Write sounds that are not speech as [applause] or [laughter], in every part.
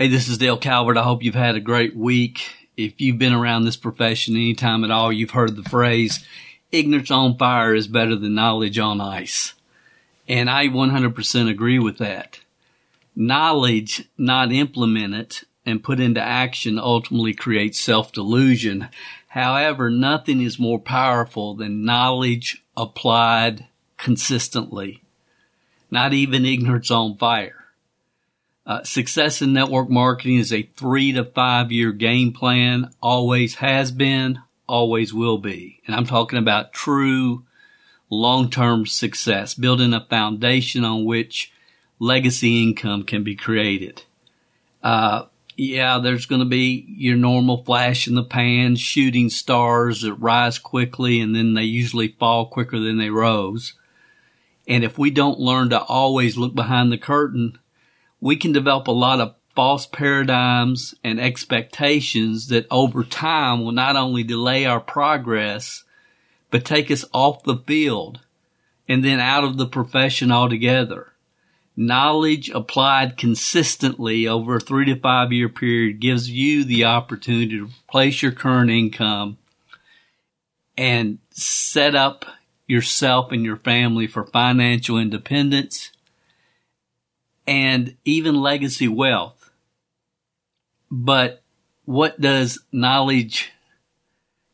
Hey, this is Dale Calvert. I hope you've had a great week. If you've been around this profession any time at all, you've heard the phrase, ignorance on fire is better than knowledge on ice. And I 100% agree with that. Knowledge not implemented and put into action ultimately creates self-delusion. However, nothing is more powerful than knowledge applied consistently. Not even ignorance on fire. Uh, success in network marketing is a three to five year game plan, always has been, always will be. And I'm talking about true long term success, building a foundation on which legacy income can be created. Uh, yeah, there's going to be your normal flash in the pan, shooting stars that rise quickly and then they usually fall quicker than they rose. And if we don't learn to always look behind the curtain, we can develop a lot of false paradigms and expectations that over time will not only delay our progress, but take us off the field and then out of the profession altogether. Knowledge applied consistently over a three to five year period gives you the opportunity to replace your current income and set up yourself and your family for financial independence and even legacy wealth. But what does knowledge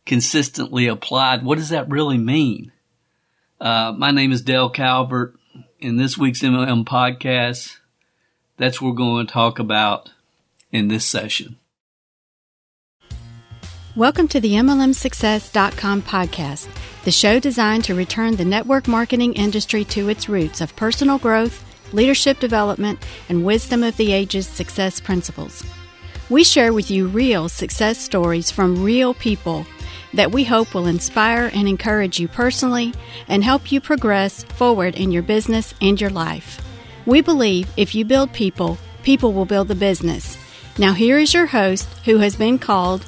consistently applied, what does that really mean? Uh, my name is Dale Calvert. In this week's MLM podcast, that's what we're going to talk about in this session. Welcome to the MLMSuccess.com podcast, the show designed to return the network marketing industry to its roots of personal growth leadership development, and wisdom of the ages success principles. We share with you real success stories from real people that we hope will inspire and encourage you personally and help you progress forward in your business and your life. We believe if you build people, people will build the business. Now, here is your host who has been called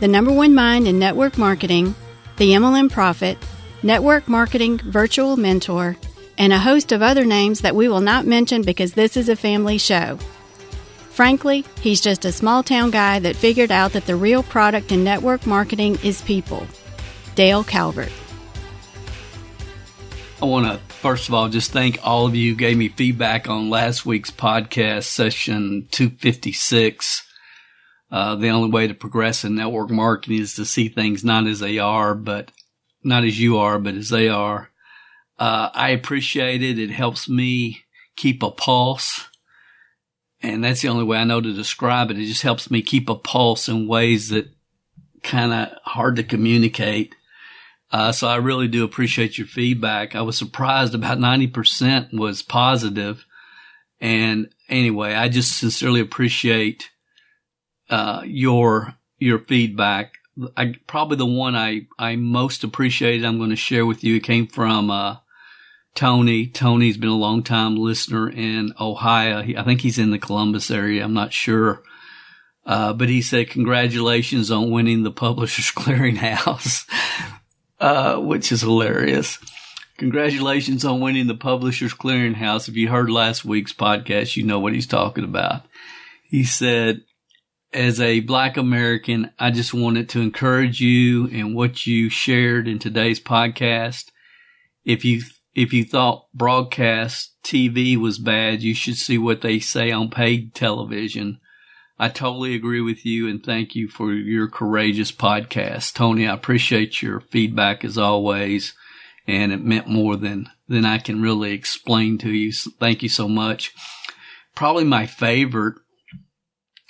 the number one mind in network marketing, the MLM Prophet, network marketing virtual mentor, and a host of other names that we will not mention because this is a family show. Frankly, he's just a small town guy that figured out that the real product in network marketing is people. Dale Calvert. I want to first of all just thank all of you who gave me feedback on last week's podcast session 256. Uh, the only way to progress in network marketing is to see things not as they are, but not as you are, but as they are. Uh, I appreciate it. It helps me keep a pulse. And that's the only way I know to describe it. It just helps me keep a pulse in ways that kind of hard to communicate. Uh, so I really do appreciate your feedback. I was surprised about 90% was positive. And anyway, I just sincerely appreciate, uh, your, your feedback. I, probably the one I, I most appreciated I'm going to share with you It came from, uh, Tony. Tony's been a long time listener in Ohio. He, I think he's in the Columbus area. I'm not sure. Uh, but he said, congratulations on winning the Publishers [laughs] Clearinghouse, [laughs] uh, which is hilarious. Congratulations on winning the Publishers Clearinghouse. If you heard last week's podcast, you know what he's talking about. He said, as a black American, I just wanted to encourage you in what you shared in today's podcast. If you if you thought broadcast TV was bad, you should see what they say on paid television. I totally agree with you and thank you for your courageous podcast. Tony, I appreciate your feedback as always. And it meant more than, than I can really explain to you. So thank you so much. Probably my favorite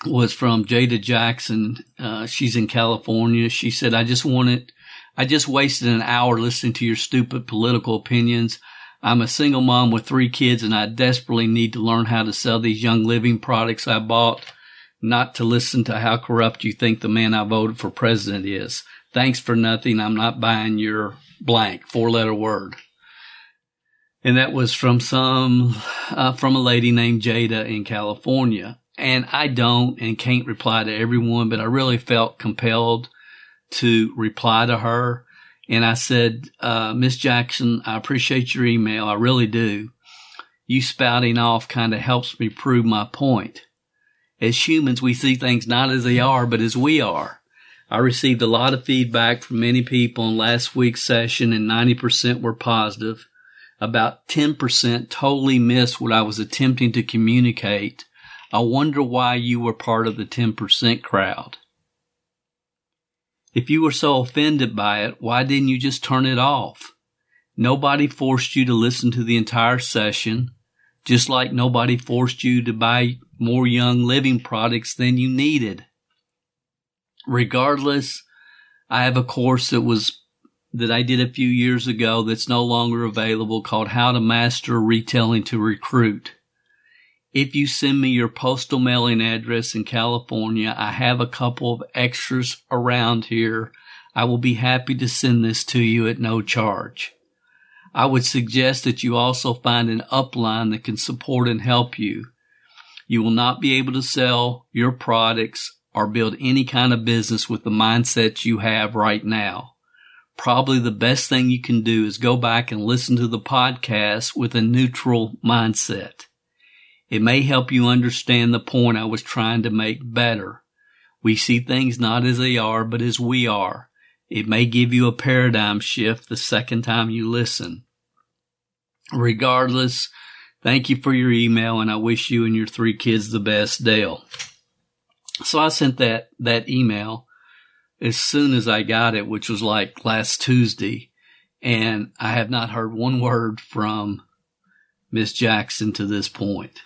was from Jada Jackson. Uh, she's in California. She said, I just wanted I just wasted an hour listening to your stupid political opinions. I'm a single mom with three kids and I desperately need to learn how to sell these young living products I bought, not to listen to how corrupt you think the man I voted for president is. Thanks for nothing. I'm not buying your blank four letter word. And that was from some, uh, from a lady named Jada in California. And I don't and can't reply to everyone, but I really felt compelled to reply to her. And I said, uh, Miss Jackson, I appreciate your email. I really do. You spouting off kind of helps me prove my point. as humans, we see things not as they are, but as we are. I received a lot of feedback from many people in last week's session and 90% were positive. About 10% totally missed what I was attempting to communicate. I wonder why you were part of the 10% crowd. If you were so offended by it, why didn't you just turn it off? Nobody forced you to listen to the entire session, just like nobody forced you to buy more Young Living products than you needed. Regardless, I have a course that was that I did a few years ago that's no longer available called How to Master Retailing to Recruit. If you send me your postal mailing address in California, I have a couple of extras around here. I will be happy to send this to you at no charge. I would suggest that you also find an upline that can support and help you. You will not be able to sell your products or build any kind of business with the mindset you have right now. Probably the best thing you can do is go back and listen to the podcast with a neutral mindset. It may help you understand the point I was trying to make better. We see things not as they are, but as we are. It may give you a paradigm shift the second time you listen. Regardless, thank you for your email and I wish you and your three kids the best, Dale. So I sent that, that email as soon as I got it, which was like last Tuesday. And I have not heard one word from Miss Jackson to this point.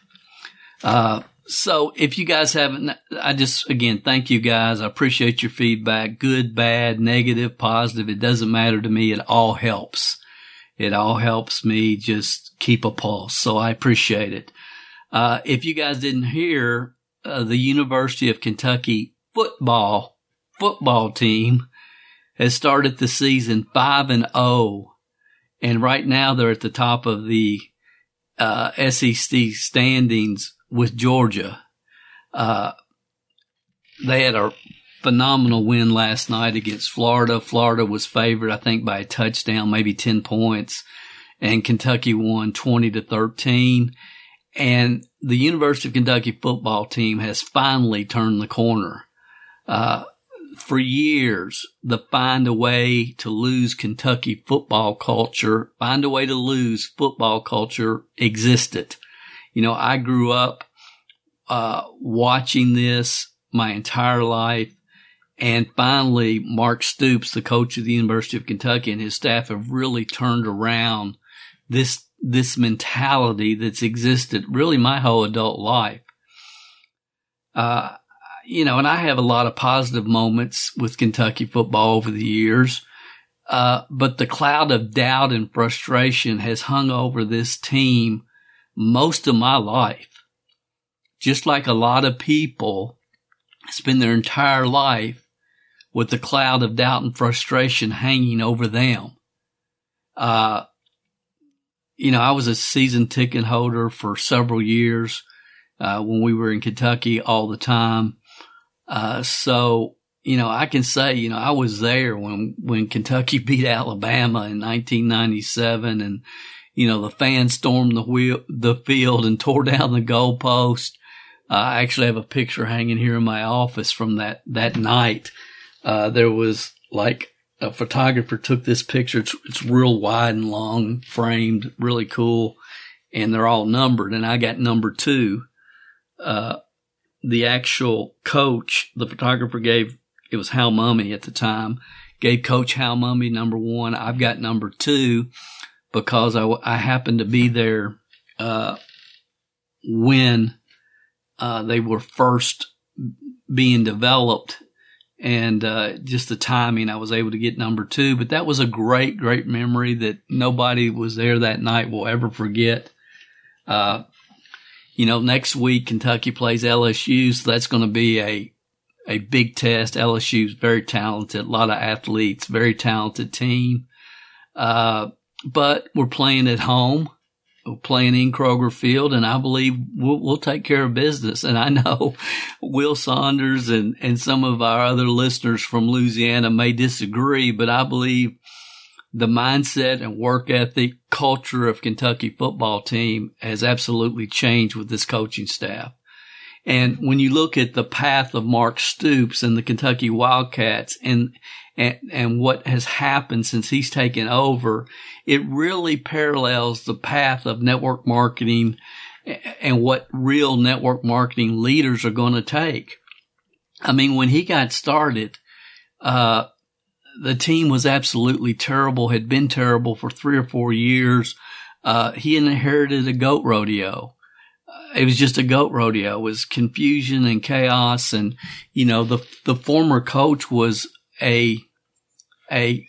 Uh, so if you guys haven't, I just, again, thank you guys. I appreciate your feedback. Good, bad, negative, positive. It doesn't matter to me. It all helps. It all helps me just keep a pulse. So I appreciate it. Uh, if you guys didn't hear, uh, the University of Kentucky football, football team has started the season 5 and 0. And right now they're at the top of the, uh, SEC standings with Georgia. Uh, they had a phenomenal win last night against Florida. Florida was favored, I think, by a touchdown, maybe 10 points, and Kentucky won 20 to 13. And the University of Kentucky football team has finally turned the corner. Uh, for years, the find a way to lose Kentucky football culture, find a way to lose football culture existed. You know, I grew up uh, watching this my entire life. And finally, Mark Stoops, the coach of the University of Kentucky and his staff have really turned around this, this mentality that's existed really my whole adult life. Uh, you know, and I have a lot of positive moments with Kentucky football over the years. Uh, but the cloud of doubt and frustration has hung over this team most of my life. Just like a lot of people spend their entire life with the cloud of doubt and frustration hanging over them. Uh, you know, I was a season ticket holder for several years, uh, when we were in Kentucky all the time. Uh, so, you know, I can say, you know, I was there when, when Kentucky [laughs] beat Alabama in 1997 and, you know, the fans stormed the wheel, the field and tore [laughs] down the goalpost. I actually have a picture hanging here in my office from that, that night. Uh, there was like a photographer took this picture. It's, it's real wide and long framed, really cool. And they're all numbered. And I got number two. Uh, the actual coach, the photographer gave, it was Hal Mumme at the time, gave coach Hal Mumme number one. I've got number two because I, I happened to be there uh, when uh, they were first being developed and uh, just the timing, I was able to get number two. But that was a great, great memory that nobody was there that night will ever forget. Uh, you know, next week Kentucky plays LSU, so that's going to be a a big test. LSU is very talented, a lot of athletes, very talented team. Uh, but we're playing at home. Playing in Kroger Field, and I believe we'll, we'll take care of business. And I know [laughs] Will Saunders and, and some of our other listeners from Louisiana may disagree, but I believe the mindset and work ethic culture of Kentucky football team has absolutely changed with this coaching staff. And when you look at the path of Mark Stoops and the Kentucky Wildcats and, and, and what has happened since he's taken over, it really parallels the path of network marketing and what real network marketing leaders are going to take. I mean, when he got started, uh, the team was absolutely terrible, had been terrible for three or four years. Uh, he inherited a goat rodeo it was just a goat rodeo. It was confusion and chaos. And, you know, the, the former coach was a, a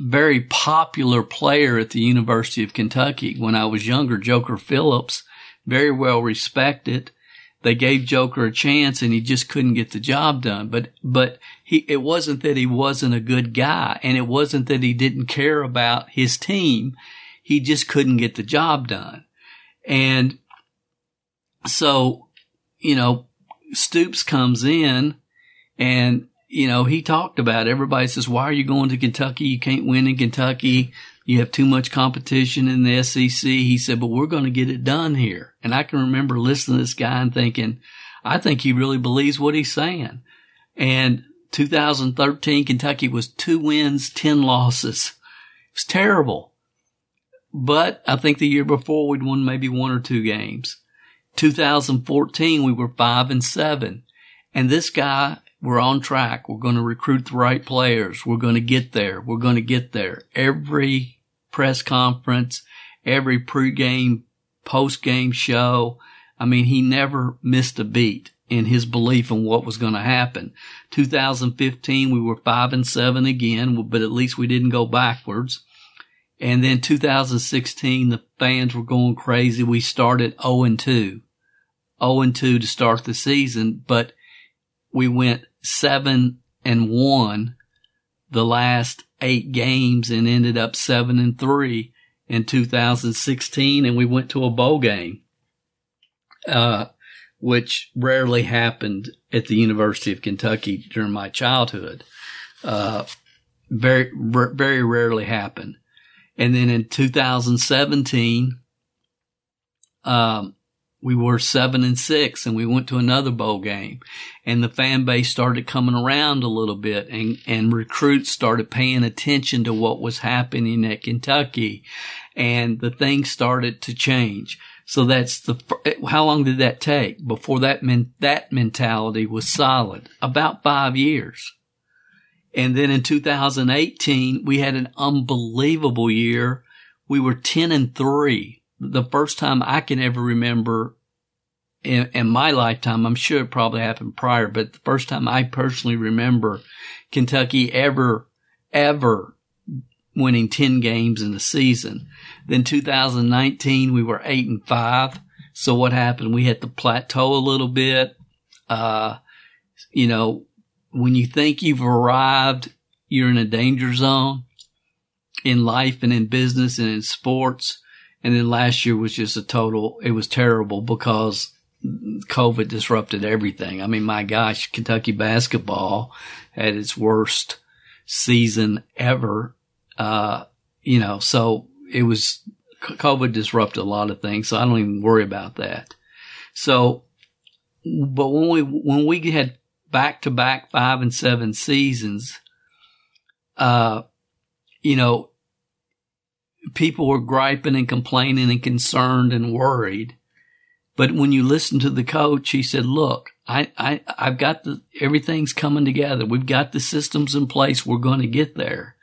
very popular player at the University of Kentucky. When I was younger, Joker Phillips, very well respected. They gave Joker a chance and he just couldn't get the job done. But, but he, it wasn't that he wasn't a good guy and it wasn't that he didn't care about his team. He just couldn't get the job done. And so, you know, Stoops comes in and, you know, he talked about it. everybody says, why are you going to Kentucky? You can't win in Kentucky. You have too much competition in the SEC. He said, but we're going to get it done here. And I can remember listening to this guy and thinking, I think he really believes what he's saying. And 2013, Kentucky was two wins, 10 losses. It was terrible. But I think the year before we'd won maybe one or two games. 2014, we were five and seven. And this guy, we're on track. We're going to recruit the right players. We're going to get there. We're going to get there. Every press conference, every pregame, postgame show. I mean, he never missed a beat in his belief in what was going to happen. 2015, we were five and seven again, but at least we didn't go backwards. And then 2016, the fans were going crazy. We started 0 and 2. 0 and 2 to start the season, but we went 7 and 1 the last eight games and ended up 7 and 3 in 2016 and we went to a bowl game. Uh, which rarely happened at the University of Kentucky during my childhood. Uh, very, very rarely happened. And then in 2017, um, we were seven and six and we went to another bowl game and the fan base started coming around a little bit and, and recruits started paying attention to what was happening at Kentucky and the things started to change. So that's the, how long did that take before that that mentality was solid? About five years. And then in 2018, we had an unbelievable year. We were 10 and three the first time I can ever remember in, in, my lifetime, I'm sure it probably happened prior, but the first time I personally remember Kentucky ever, ever winning 10 games in a season. Then 2019, we were eight and five. So what happened? We had to plateau a little bit. Uh, you know, when you think you've arrived, you're in a danger zone in life and in business and in sports. And then last year was just a total, it was terrible because COVID disrupted everything. I mean, my gosh, Kentucky basketball had its worst season ever. Uh, you know, so it was, COVID disrupted a lot of things. So I don't even worry about that. So, but when we, when we had back to back five and seven seasons, uh, you know, people were griping and complaining and concerned and worried. But when you listen to the coach, he said, look, I, I, I've got the, everything's coming together. We've got the systems in place. We're going to get there.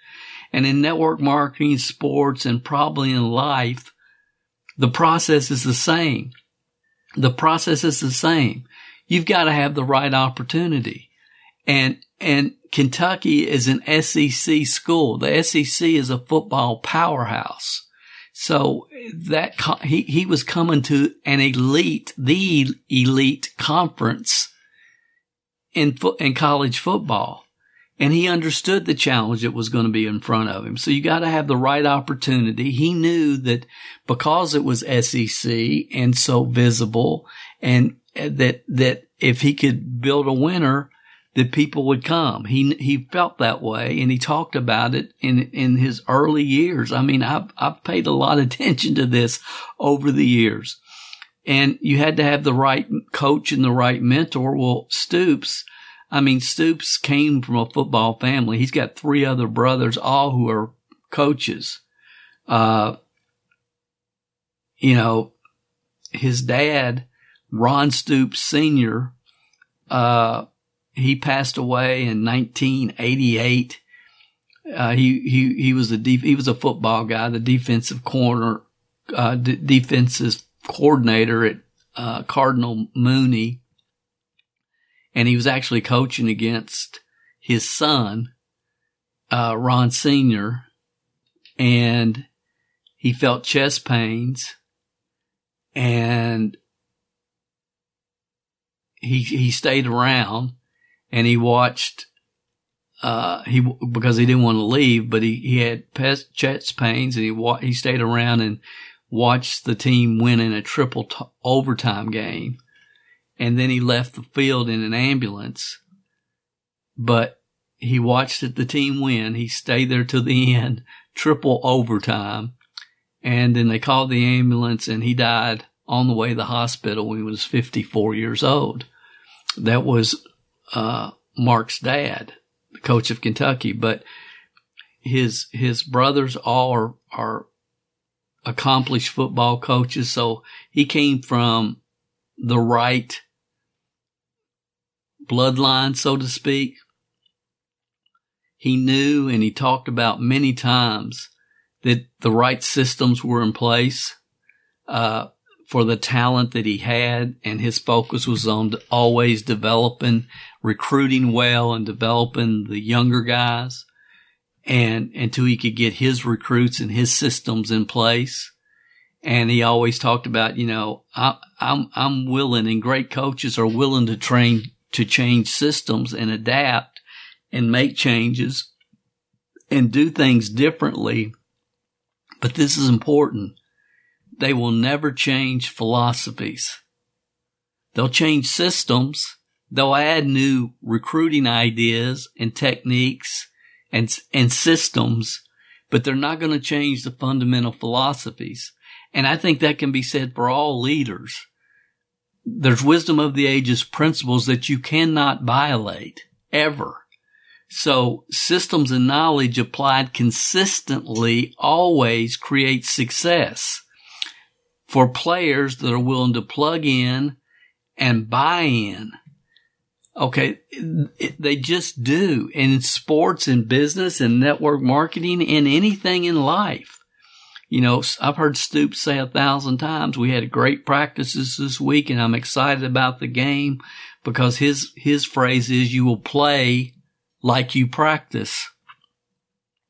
And in network marketing, sports, and probably in life, the process is the same. The process is the same. You've got to have the right opportunity. And, and Kentucky is an SEC school. The SEC is a football powerhouse. So that he he was coming to an elite, the elite conference in fo- in college football, and he understood the challenge that was going to be in front of him. So you got to have the right opportunity. He knew that because it was SEC and so visible, and uh, that that if he could build a winner, that people would come. He he felt that way, and he talked about it in in his early years. I mean, I've I've paid a lot of [laughs] attention to this over the years, and you had to have the right coach and the right mentor. Well, Stoops, I mean, Stoops came from a football family. He's got three other brothers, all who are coaches. Uh, you know, his dad, Ron Stoops Sr., uh, he passed away in 1988. Uh, he, he, he was a def- he was a football guy, the defensive corner, uh, d- coordinator at, uh, Cardinal Mooney. And he was actually coaching against his son, uh, Ron Sr. And he felt chest pains and he, he stayed around and he watched uh, he because he didn't want to leave, but he, he had chest pains and he wa- he stayed around and watched the team win in a triple t- overtime game, and then he left the field in an ambulance. But he watched the team win. He stayed there till the [laughs] end, triple overtime, and then they called the ambulance and he died on the way to the hospital when he was 54 years old. That was uh, Mark's dad, the coach of Kentucky, but his his brothers all are, are accomplished football coaches, so he came from the right bloodline, so to speak. He knew and he talked about many times that the right systems were in place. Uh, for the talent that he had and his focus was on always developing, recruiting well and developing the younger guys and until he could get his recruits and his systems in place. And he always talked about, you know, I, I'm, I'm willing and great coaches are willing to train to change systems and adapt and make changes and do things differently. But this is important they will never change philosophies. They'll change systems. They'll add new recruiting ideas and techniques and, and systems, but they're not going to change the fundamental philosophies. And I think that can be said for all leaders. There's wisdom of the ages principles that you cannot violate ever. So systems and knowledge applied consistently always create success for players that are willing to plug in and buy in. Okay. They just do. In sports and business and network marketing and anything in life. You know, I've heard Stoops say a thousand times, we had great practices this week and I'm excited about the game because his, his phrase is you will play like you practice.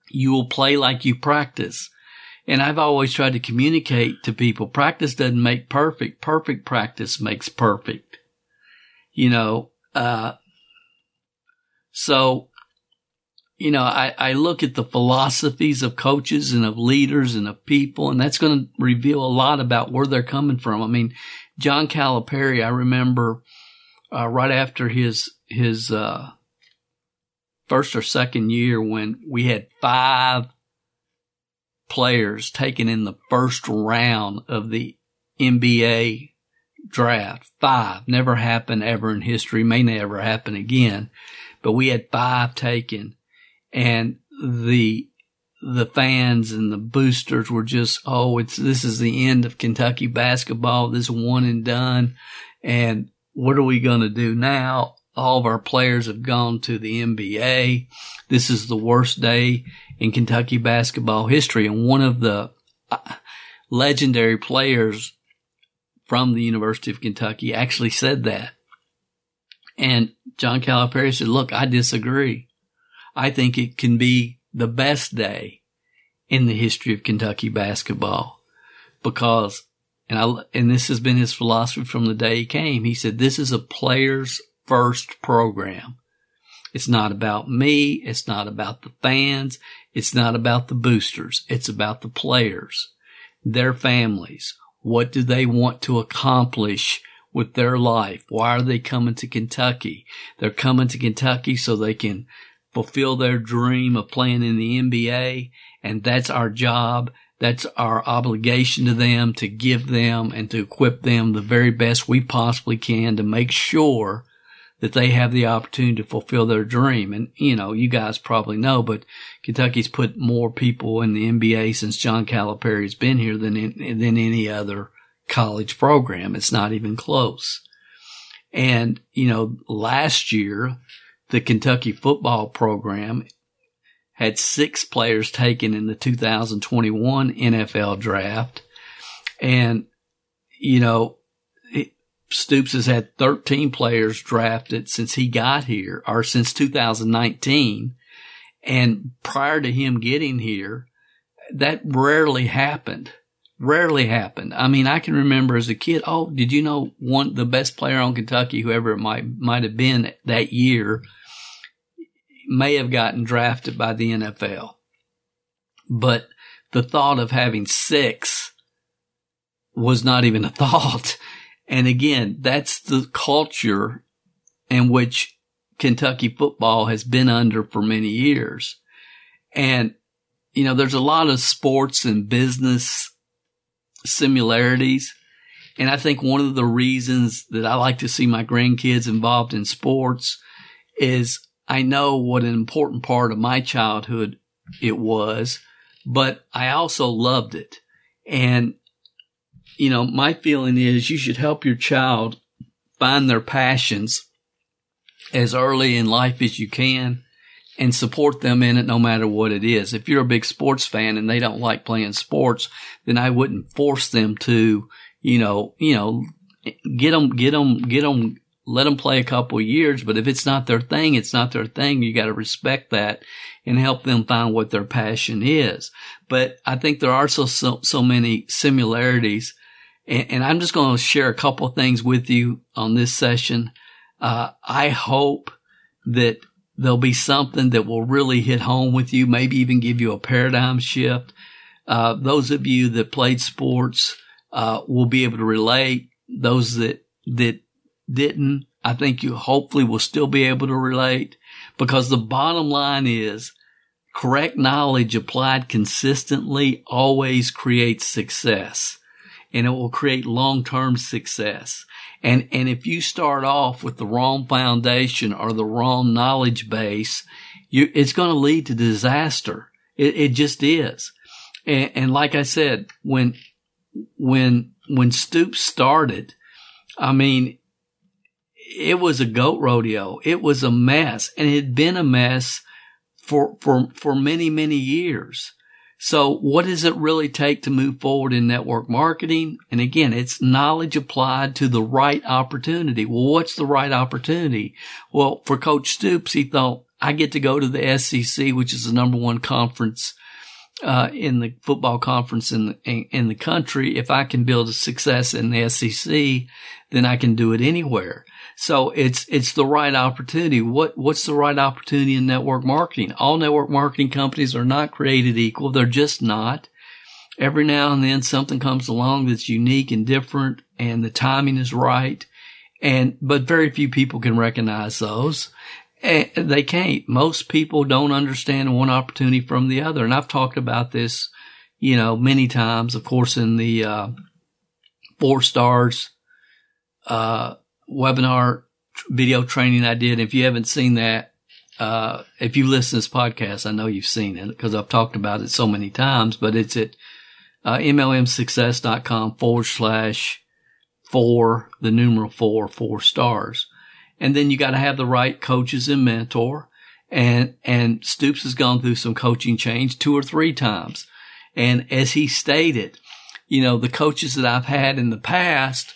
You will play like you practice. And I've always tried to communicate to people, practice doesn't make perfect. Perfect practice makes perfect. You know, uh, so, you know, I, I look at the philosophies of coaches and of leaders and of people, and that's going to reveal a lot about where they're coming from. I mean, John Calipari, I remember, uh, right after his, his, uh, first or second year when we had five players taken in the first round of the NBA draft. Five. Never happened ever in history. May never happen again. But we had five taken and the, the fans and the boosters were just, oh, it's, this is the end of Kentucky basketball. This one and done. And what are we going to do now? All of our players have gone to the NBA. This is the worst day in Kentucky basketball history. And one of the uh, legendary players from the University of Kentucky actually said that. And John Calipari said, look, I disagree. I think it can be the best day in the history of Kentucky basketball because, and I, and this has been his philosophy from the day he came. He said, this is a player's first program. It's not about me. It's not about the fans. It's not about the boosters. It's about the players, their families. What do they want to accomplish with their life? Why are they coming to Kentucky? They're coming to Kentucky so they can fulfill their dream of playing in the NBA. And that's our job. That's our obligation to them to give them and to equip them the very best we possibly can to make sure that they have the opportunity to fulfill their dream. And, you know, you guys probably know, but Kentucky's put more people in the NBA since John Calipari's been here than, in, than any other college program. It's not even close. And, you know, last year, the Kentucky football program had six players taken in the 2021 NFL draft. And, you know, Stoops has had 13 players drafted since he got here or since 2019. And prior to him getting here, that rarely happened. Rarely happened. I mean, I can remember as a kid, oh, did you know one, the best player on Kentucky, whoever it might, might have been that year, may have gotten drafted by the NFL. But the thought of having six was not even a [laughs] thought. And again, that's the culture in which Kentucky football has been under for many years. And, you know, there's a lot of sports and business similarities. And I think one of the reasons that I like to see my grandkids involved in sports is I know what an important part of my childhood it was, but I also loved it. And, you know, my feeling is you should help your child find their passions as early in life as you can and support them in it no matter what it is. If you're a big sports fan and they don't like playing sports, then I wouldn't force them to, you know, you know, get them, get them, get them let them play a couple years, but if it's not their thing, it's not their thing. You got to respect that and help them find what their passion is. But I think there are so, so, so many similarities. And, and I'm just going to share a couple things with you on this session. Uh, I hope that there'll be something that will really hit home with you, maybe even give you a paradigm shift. Uh, those of you that played sports, uh, will be able to relate. Those that, that didn't, I think you hopefully will still be able to relate because the bottom line is correct knowledge applied consistently always creates success and it will create long-term success. And, and if you start off with the wrong foundation or the wrong knowledge base, you, it's going to lead to disaster. It, it just is. And, and like I said, when, when, when Stoops started, I mean, it was a goat rodeo. It was a mess and it had been a mess for, for, for many, many years. So what does it really take to move forward in network marketing? And again, it's knowledge applied to the right opportunity. Well, what's the right opportunity? Well, for Coach Stoops, he thought, I get to go to the SEC, which is the number one conference uh, in the football conference in the, in, in the country. If I can build a success in the SEC, then I can do it anywhere. So it's, it's the right opportunity. What, what's the right opportunity in network marketing? All network marketing companies are not created equal. They're just not. Every now and then something comes along that's unique and different and the timing is right. And, but very few people can recognize those. And they can't. Most people don't understand one opportunity from the other. And I've talked about this, you know, many times, of course, in the, uh, four stars, uh, webinar video training I did. If you haven't seen that, uh, if you listen to this podcast, I know you've seen it because I've talked about it so many times, but it's at uh, mlmsuccess.com forward slash four, the numeral four, four stars. And then you got to have the right coaches and mentor. And, and Stoops has gone through some coaching change two or three times. And as he stated, you know, the coaches that I've had in the past,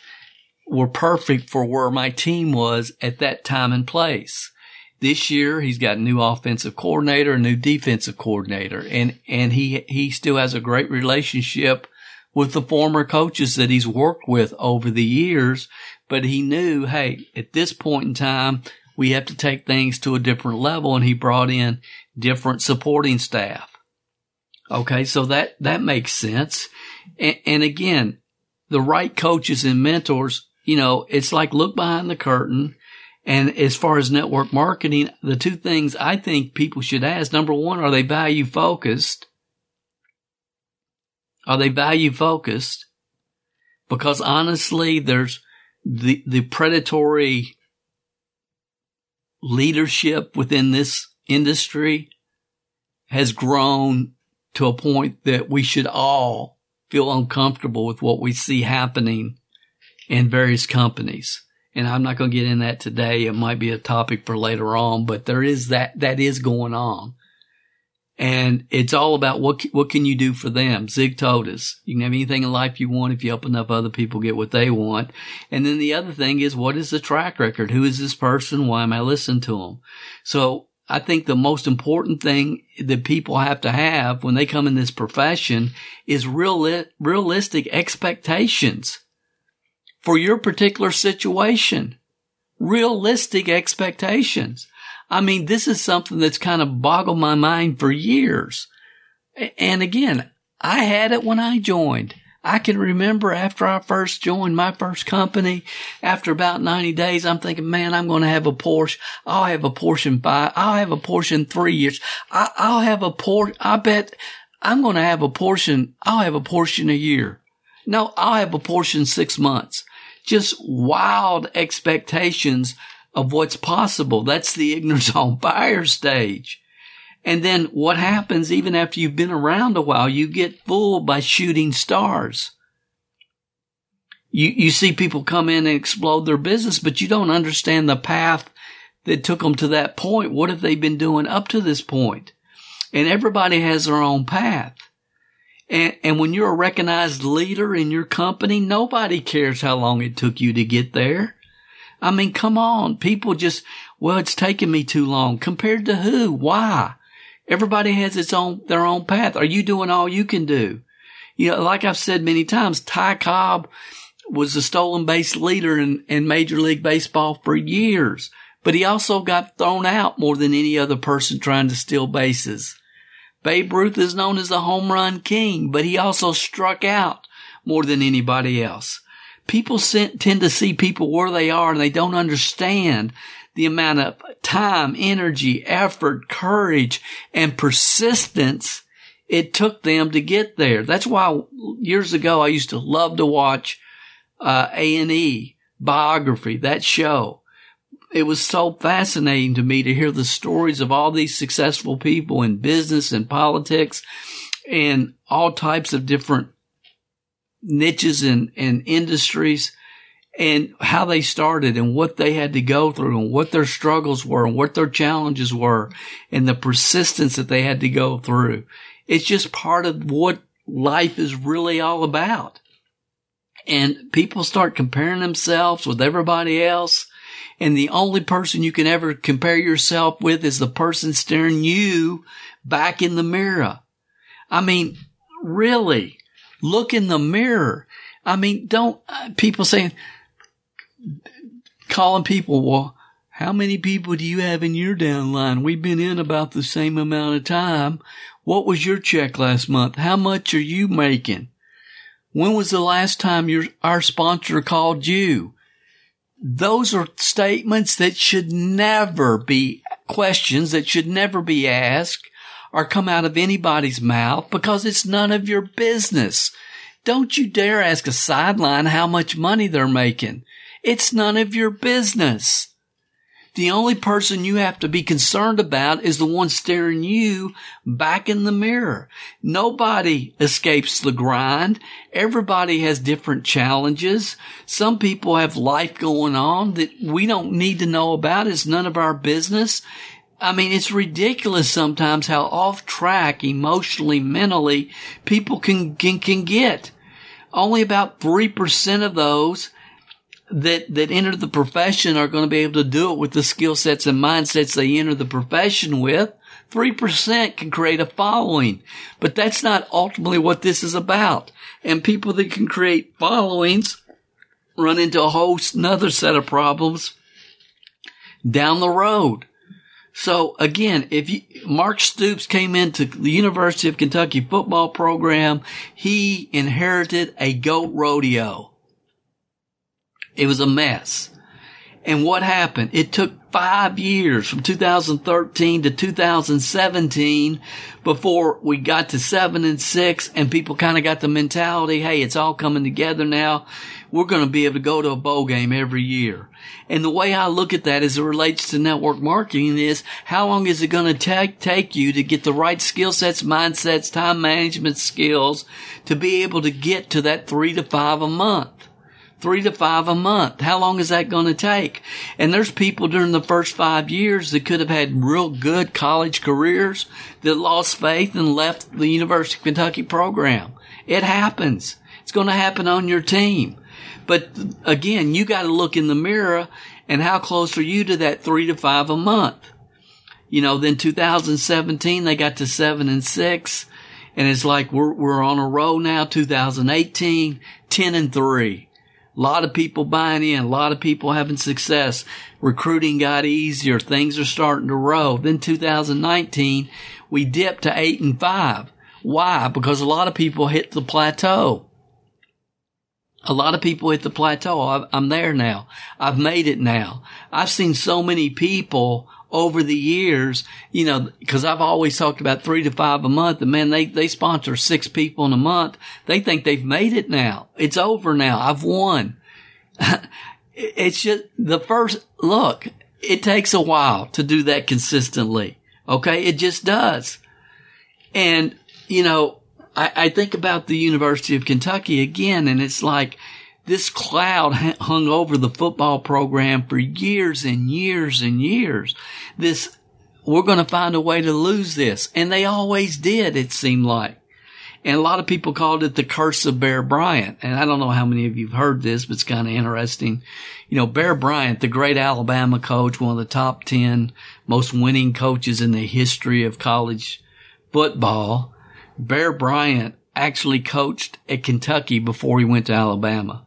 were perfect for where my team was at that time and place. This year, he's got a new offensive coordinator, a new defensive coordinator, and, and he, he still has a great relationship with the former coaches that he's worked with over the years. But he knew, hey, at this point in time, we have to take things to a different level. And he brought in different supporting staff. Okay. So that, that makes sense. And, and again, the right coaches and mentors you know, it's like look behind the curtain. And as far as network marketing, the two things I think people should ask, number one, are they value focused? Are they value focused? Because honestly, there's the, the predatory leadership within this industry has grown to a point that we should all feel uncomfortable with what we see happening in various companies. And I'm not going to get in that today. It might be a topic for later on, but there is that, that is going on. And it's all about what, what can you do for them? Zig told us you can have anything in life you want if you help enough other people get what they want. And then the other thing is what is the track record? Who is this person? Why am I listening to them? So I think the most important thing that people have to have when they come in this profession is real, realistic expectations for your particular situation. Realistic expectations. I mean, this is something that's kind of boggled my mind for years. And again, I had it when I joined. I can remember after I first joined my first company, after about 90 days, I'm thinking, man, I'm going to have a Porsche. I'll have a Porsche in five. I'll have a Porsche in three years. I, will have a Porsche. I bet I'm going to have a Porsche. I'll have a Porsche in a year. No, I'll have a Porsche in six months. Just wild expectations of what's possible. That's the ignorance [laughs] on fire stage. And then what happens even after you've been around a while, you get fooled by shooting stars. You, you see people come in and explode their business, but you don't understand the path that took them to that point. What have they been doing up to this point? And everybody has their own path. And, and when you're a recognized leader in your company, nobody cares how long it took you to get there. I mean, come on. People just, well, it's taken me too long. Compared to who? Why? Everybody has its own, their own path. Are you doing all you can do? You know, like I've said many times, Ty Cobb was a stolen base leader in, in Major League Baseball for years, but he also got thrown out more than any other person trying to steal bases. Babe Ruth is known as the home run king, but he also struck out more than anybody else people tend to see people where they are and they don't understand the amount of time, energy, effort, courage, and persistence it took them to get there. That's why years ago I used to love to watch uh, A&E biography, that show. It was so fascinating to me to hear the stories of all these successful people in business and politics and all types of different niches and, and industries and how they started and what they had to go through and what their struggles were and what their challenges were and the persistence that they had to go through. It's just part of what life is really all about. And people start comparing themselves with everybody else. And the only person you can ever compare yourself with is the person staring you back in the mirror. I mean, really, Look in the mirror. I mean, don't uh, people saying, calling people, well, how many people do you have in your downline? We've been in about the same amount of time. What was your check last month? How much are you making? When was the last time your, our sponsor called you? Those are statements that should never be questions that should never be asked or come out of anybody's mouth because it's none of your business. Don't you dare ask a sideline how much money they're making. It's none of your business. The only person you have to be concerned about is the one staring you back in the mirror. Nobody escapes the grind. Everybody has different challenges. Some people have life going on that we don't need to know about. It's none of our business. I mean, it's ridiculous sometimes how off track emotionally, mentally people can, can, can get. Only about 3% of those that, that enter the profession are going to be able to do it with the skill sets and mindsets they enter the profession with. 3% can create a following, but that's not ultimately what this is about. And people that can create followings run into a whole another set of problems down the road. So again, if you, Mark Stoops came into the University of Kentucky football program, he inherited a goat rodeo. It was a mess. And what happened? It took five years from 2013 to 2017 before we got to seven and six and people kind of got the mentality, hey, it's all coming together now. We're going to be able to go to a bowl game every year. And the way I look at that as it relates to network marketing is how long is it going to take, take you to get the right skill sets, mindsets, time management skills to be able to get to that three to five a month? Three to five a month. How long is that going to take? And there's people during the first five years that could have had real good college careers that lost faith and left the University of Kentucky program. It happens. It's going to happen on your team. But again, you got to look in the mirror and how close are you to that three to five a month? You know, then 2017, they got to seven and six. And it's like we're, we're on a roll now. 2018, 10 and three. A lot of people buying in, a lot of people having success. Recruiting got easier. Things are starting to roll. Then 2019, we dipped to eight and five. Why? Because a lot of people hit the plateau. A lot of people hit the plateau. I'm there now. I've made it now. I've seen so many people over the years, you know, cause I've always talked about three to five a month and man, they, they sponsor six people in a month. They think they've made it now. It's over now. I've won. [laughs] it's just the first look. It takes a while to do that consistently. Okay. It just does. And, you know, I, I think about the University of Kentucky again and it's like, this cloud [laughs] hung over the football program for years and years and years. This, we're going to find a way to lose this. And they always did, it seemed like. And a lot of people called it the curse of Bear Bryant. And I don't know how many of you have heard this, but it's kind of interesting. You know, Bear Bryant, the great Alabama coach, one of the top 10 most winning coaches in the history of college football. Bear Bryant actually coached at Kentucky before he went to Alabama.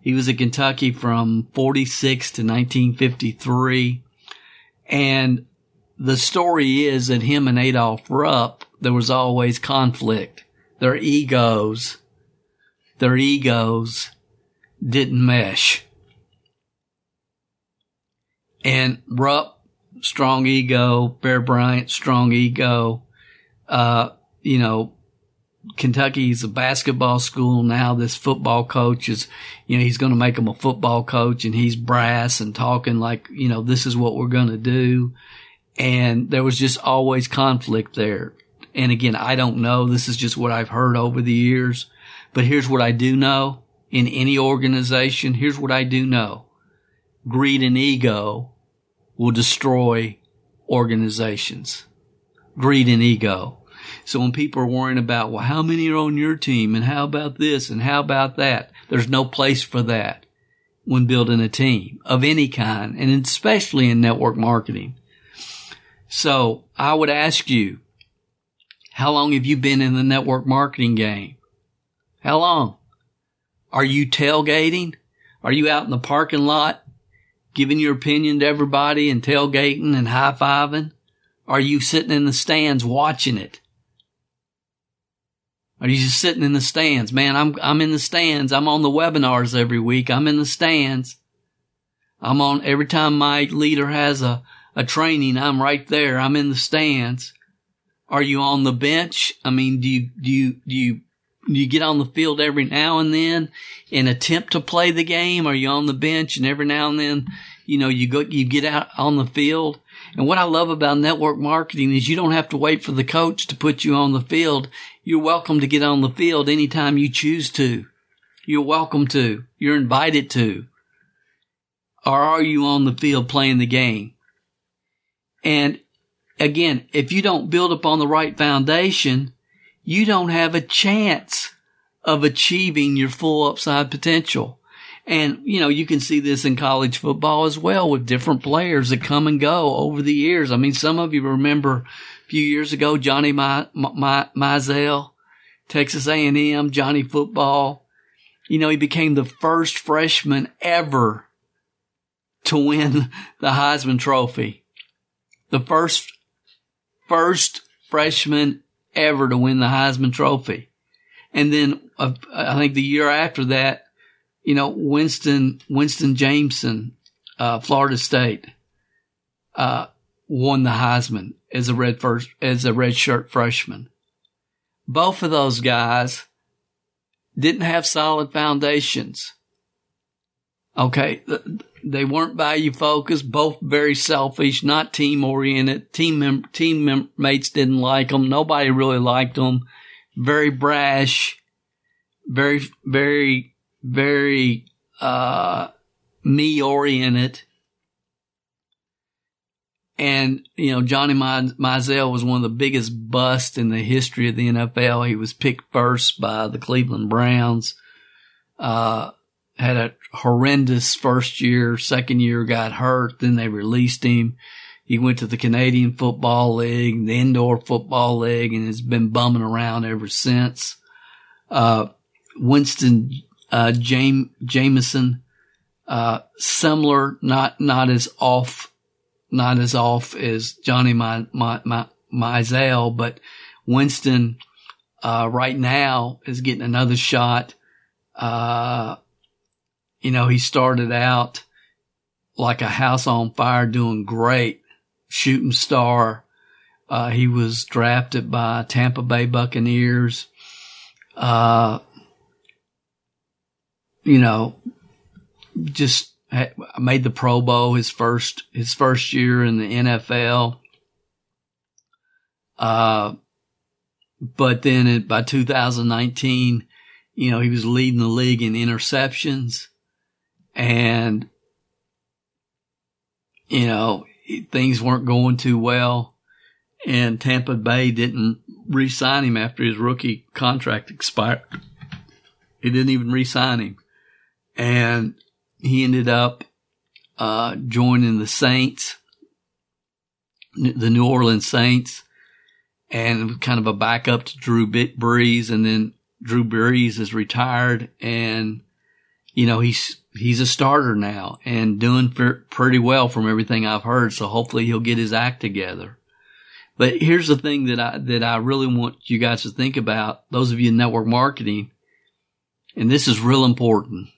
He was at Kentucky from 46 to 1953. And the story is that him and Adolph Rupp, there was always conflict. Their egos, their egos didn't mesh. And Rupp, strong ego, Bear Bryant, strong ego, uh, you know, Kentucky's a basketball school now. This football coach is, you know, he's going to make him a football coach and he's brass and talking like, you know, this is what we're going to do. And there was just always conflict there. And again, I don't know. This is just what I've heard over the years. But here's what I do know in any organization. Here's what I do know. Greed and ego will destroy organizations. Greed and ego. So when people are worrying about, well, how many are on your team and how about this and how about that? There's no place for that when building a team of any kind and especially in network marketing. So I would ask you, how long have you been in the network marketing game? How long? Are you tailgating? Are you out in the parking lot giving your opinion to everybody and tailgating and high fiving? Are you sitting in the stands watching it? Are you just sitting in the stands? Man, I'm, I'm in the stands. I'm on the webinars every week. I'm in the stands. I'm on every time my leader has a, a training. I'm right there. I'm in the stands. Are you on the bench? I mean, do you, do you, do you, do you get on the field every now and then and attempt to play the game? Are you on the bench and every now and then, you know, you go, you get out on the field? And what I love about network marketing is you don't have to wait for the coach to put you on the field. You're welcome to get on the field anytime you choose to. You're welcome to. You're invited to. Or are you on the field playing the game? And again, if you don't build upon the right foundation, you don't have a chance of achieving your full upside potential. And, you know, you can see this in college football as well with different players that come and go over the years. I mean, some of you remember a few years ago, Johnny Manziel, Texas A&M, Johnny football. You know, he became the first freshman ever to win the Heisman Trophy. The first, first freshman ever to win the Heisman Trophy. And then uh, I think the year after that, you know, Winston, Winston Jameson, uh, Florida State, uh, won the Heisman as a red first, as a red shirt freshman. Both of those guys didn't have solid foundations. Okay. They weren't value focused, both very selfish, not team oriented. Team mem- team mates didn't like them. Nobody really liked them. Very brash, very, very, very, uh, me oriented. And, you know, Johnny Manziel was one of the biggest busts in the history of the NFL. He was picked first by the Cleveland Browns. Uh, had a horrendous first year, second year got hurt, then they released him. He went to the Canadian Football League, the Indoor Football League, and has been bumming around ever since. Uh, Winston, uh, James, Jameson, uh, similar, not, not as off, not as off as Johnny My, My, My, but Winston, uh, right now is getting another shot. Uh, you know, he started out like a house on fire doing great, shooting star. Uh, he was drafted by Tampa Bay Buccaneers. Uh, you know, just made the Pro Bowl his first, his first year in the NFL. Uh, but then it, by 2019, you know, he was leading the league in interceptions and you know things weren't going too well and Tampa Bay didn't re-sign him after his rookie contract expired. He didn't even re-sign him. And he ended up uh, joining the Saints, the New Orleans Saints, and kind of a backup to Drew Brees. And then Drew Brees is retired and, you know, he's he's a starter now and doing pretty well from everything I've heard. So hopefully he'll get his act together. But here's the thing that I, that I really want you guys to think about. Those of you in network marketing, and this is real important.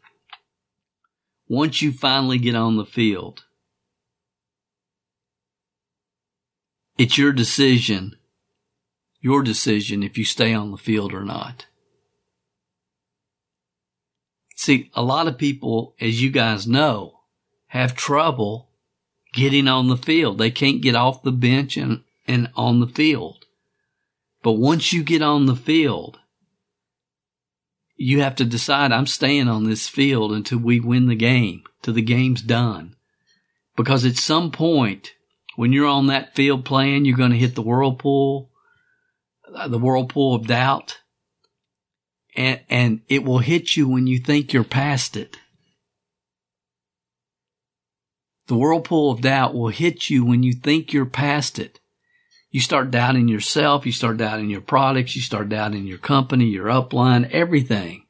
Once you finally get on the field, it's your decision, your decision if you stay on the field or not. See, a lot of people, as you guys know, have trouble getting on the field. They can't get off the bench and, and on the field. But once you get on the field, you have to decide I'm staying on this field until we win the game, till the game's done. Because at some point, when you're on that field playing, you're going to hit the whirlpool, uh, the whirlpool of doubt and, and it will hit you when you think you're past it. The whirlpool of doubt will hit you when you think you're past it. You start doubting yourself, you start doubting your products, you start doubting your company, your upline, everything.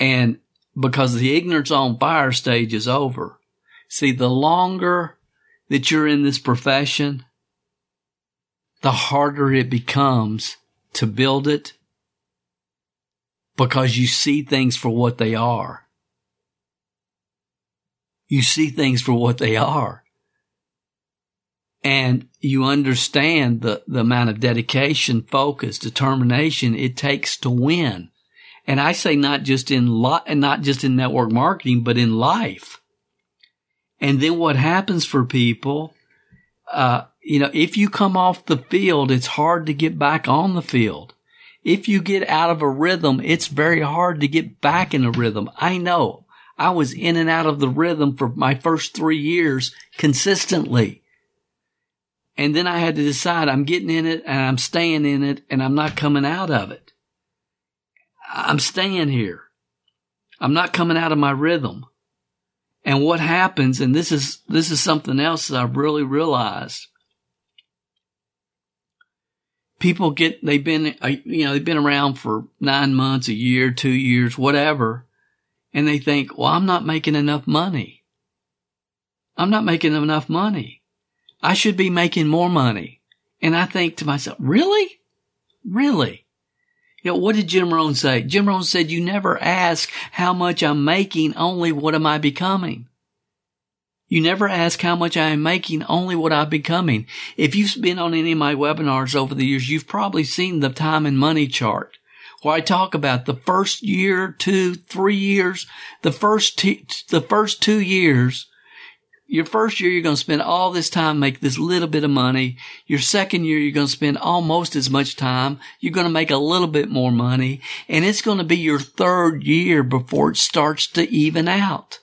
And because the ignorance on fire stage is over. See, the longer that you're in this profession, the harder it becomes to build it because you see things for what they are. You see things for what they are. And you understand the, the amount of dedication, focus, determination it takes to win. And I say not just in lot, and not just in network marketing, but in life. And then what happens for people, uh, you know, if you come off the field, it's hard to get back on the field if you get out of a rhythm, it's very hard to get back in a rhythm. I know. I was in and out of the rhythm for my first three years consistently. And then I had to decide I'm getting in it and I'm staying in it and I'm not coming out of it. I'm staying here. I'm not coming out of my rhythm. And what happens, and this is, this is something else that I've really realized people get, they've been, uh, you know, they've been around for nine months, a year, two years, whatever. And they think, well, I'm not making enough money. I'm not making enough money. I should be making more money. And I think to myself, really? Really? You know, what did Jim Rohn say? Jim Rohn said, you never ask how much I'm making, only what am I becoming? You never ask how much I am making, only what I'm becoming. If you've been on any of my webinars over the years, you've probably seen the time and money chart where I talk about the first year, two, three years, the first, t- the first two years, your first year, you're going to spend all this time, make this little bit of money. Your second year, you're going to spend almost as much time. You're going to make a little bit more money and it's going to be your third year before it starts to even out.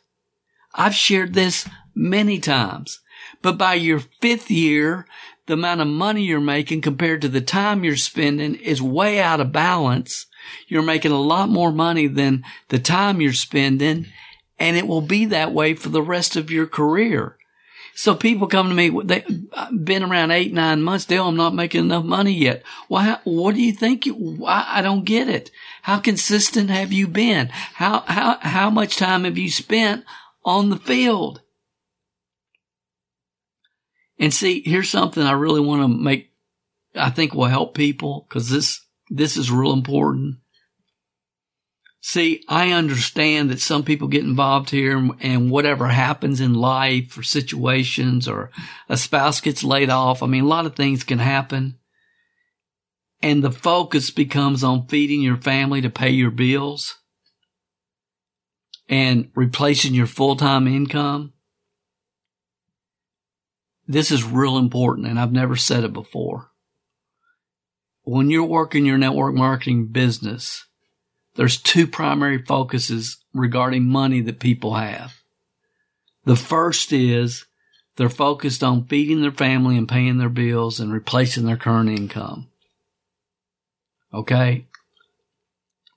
I've shared this many times, but by your fifth year, the amount of money you're making compared to the time you're spending is way out of balance you're making a lot more money than the time you're spending, and it will be that way for the rest of your career. So people come to me, they've been around eight, nine months. Dale, oh, I'm not making enough money yet. Why, what do you think? I, I don't get it. How consistent have you been? How, how, how much time have you spent on the field? And see, here's something I really want to make, I think will help people because this, this is real important. See, I understand that some people get involved here and whatever happens in life or situations or a spouse gets laid off. I mean, a lot of things can happen. And the focus becomes on feeding your family to pay your bills and replacing your full-time income. This is real important and I've never said it before when you're working your network marketing business, there's two primary focuses regarding money that people have. The first is they're focused on feeding their family and paying their bills and replacing their current income. Okay?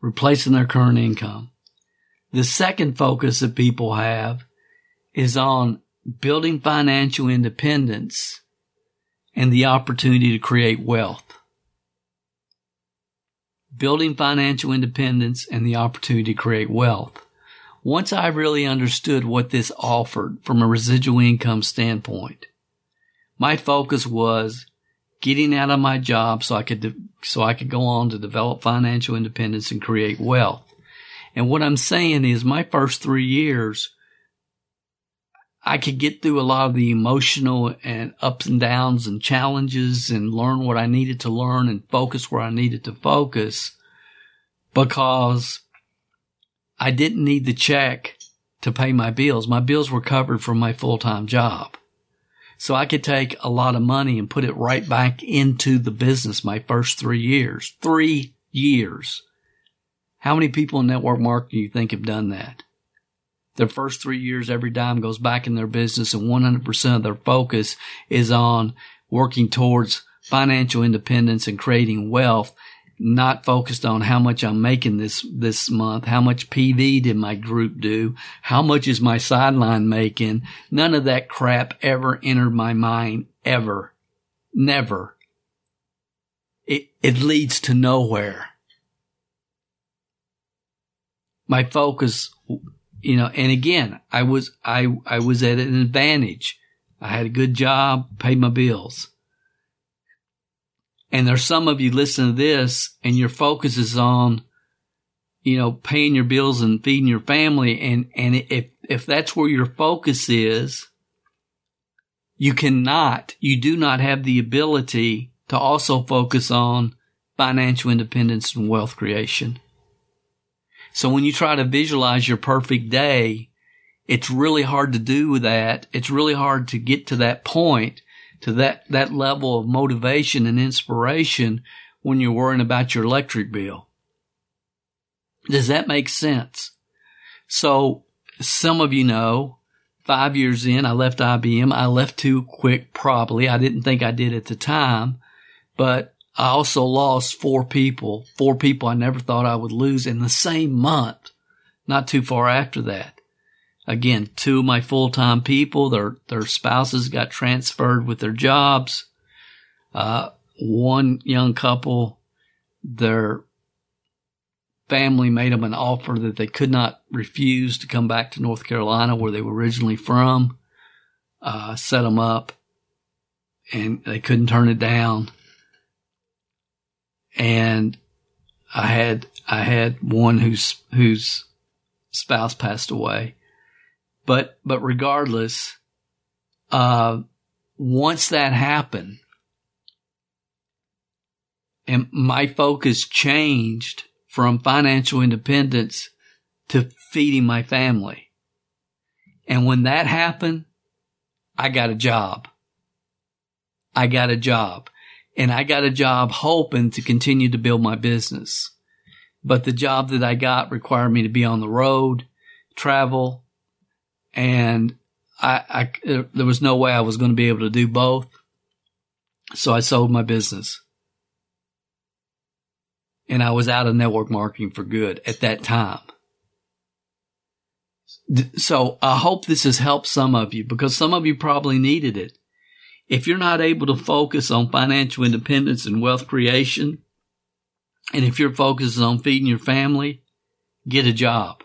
Replacing their current income. The second focus that people have is on building financial independence and the opportunity to create wealth building financial independence, and the opportunity to create wealth. Once I really understood what this offered from a residual income standpoint, my focus was getting out of my job so I could, de- so I could go on to develop financial independence and create wealth. And what I'm saying is my first three years, I could get through a lot of the emotional and ups and downs and challenges and learn what I needed to learn and focus where I needed to focus because I didn't need the check to pay my bills. My bills were covered from my full-time job. So I could take a lot of money and put it right back into the business my first three years. Three years. How many people in network marketing do you think have done that? Their first three years, every dime goes back in their business and 100% of their focus is on working towards financial independence and creating wealth, not focused on how much I'm making this, this month, how much PV did my group do, how much is my sideline making. None of that crap ever entered my mind ever. Never. It, it leads to nowhere. My focus you know, and again, I was, I, I was at an advantage. I had a good job, paid my bills. And there's some of you listen to this and your focus is on, you know, paying your bills and feeding your family. And, and if, if that's where your focus is, you cannot, you do not have the ability to also focus on financial independence and wealth creation. So when you try to visualize your perfect day, it's really hard to do that. It's really hard to get to that point, to that, that level of motivation and inspiration when you're worrying about your electric bill. Does that make sense? So some of you know, five years in, I left IBM. I left too quick, probably. I didn't think I did at the time, but I also lost four people, four people I never thought I would lose in the same month, not too far after that. Again, two of my full-time people, their, their spouses got transferred with their jobs. Uh, one young couple, their family made them an offer that they could not refuse to come back to North Carolina where they were originally from. Uh, set them up and they couldn't turn it down and I had I had one whose whose spouse passed away. But but regardless, uh, once that happened, and my focus changed from financial independence to feeding my family. And when that happened, I got a job. I got a job and I got a job hoping to continue to build my business. But the job that I got required me to be on the road, travel, and I, I there was no way I was going to be able to do both. So I sold my business. And I was out of network marketing for good at that time. So I hope this has helped some of you because some of you probably needed it. If you're not able to focus on financial independence and wealth creation, and if your focus is on feeding your family, get a job.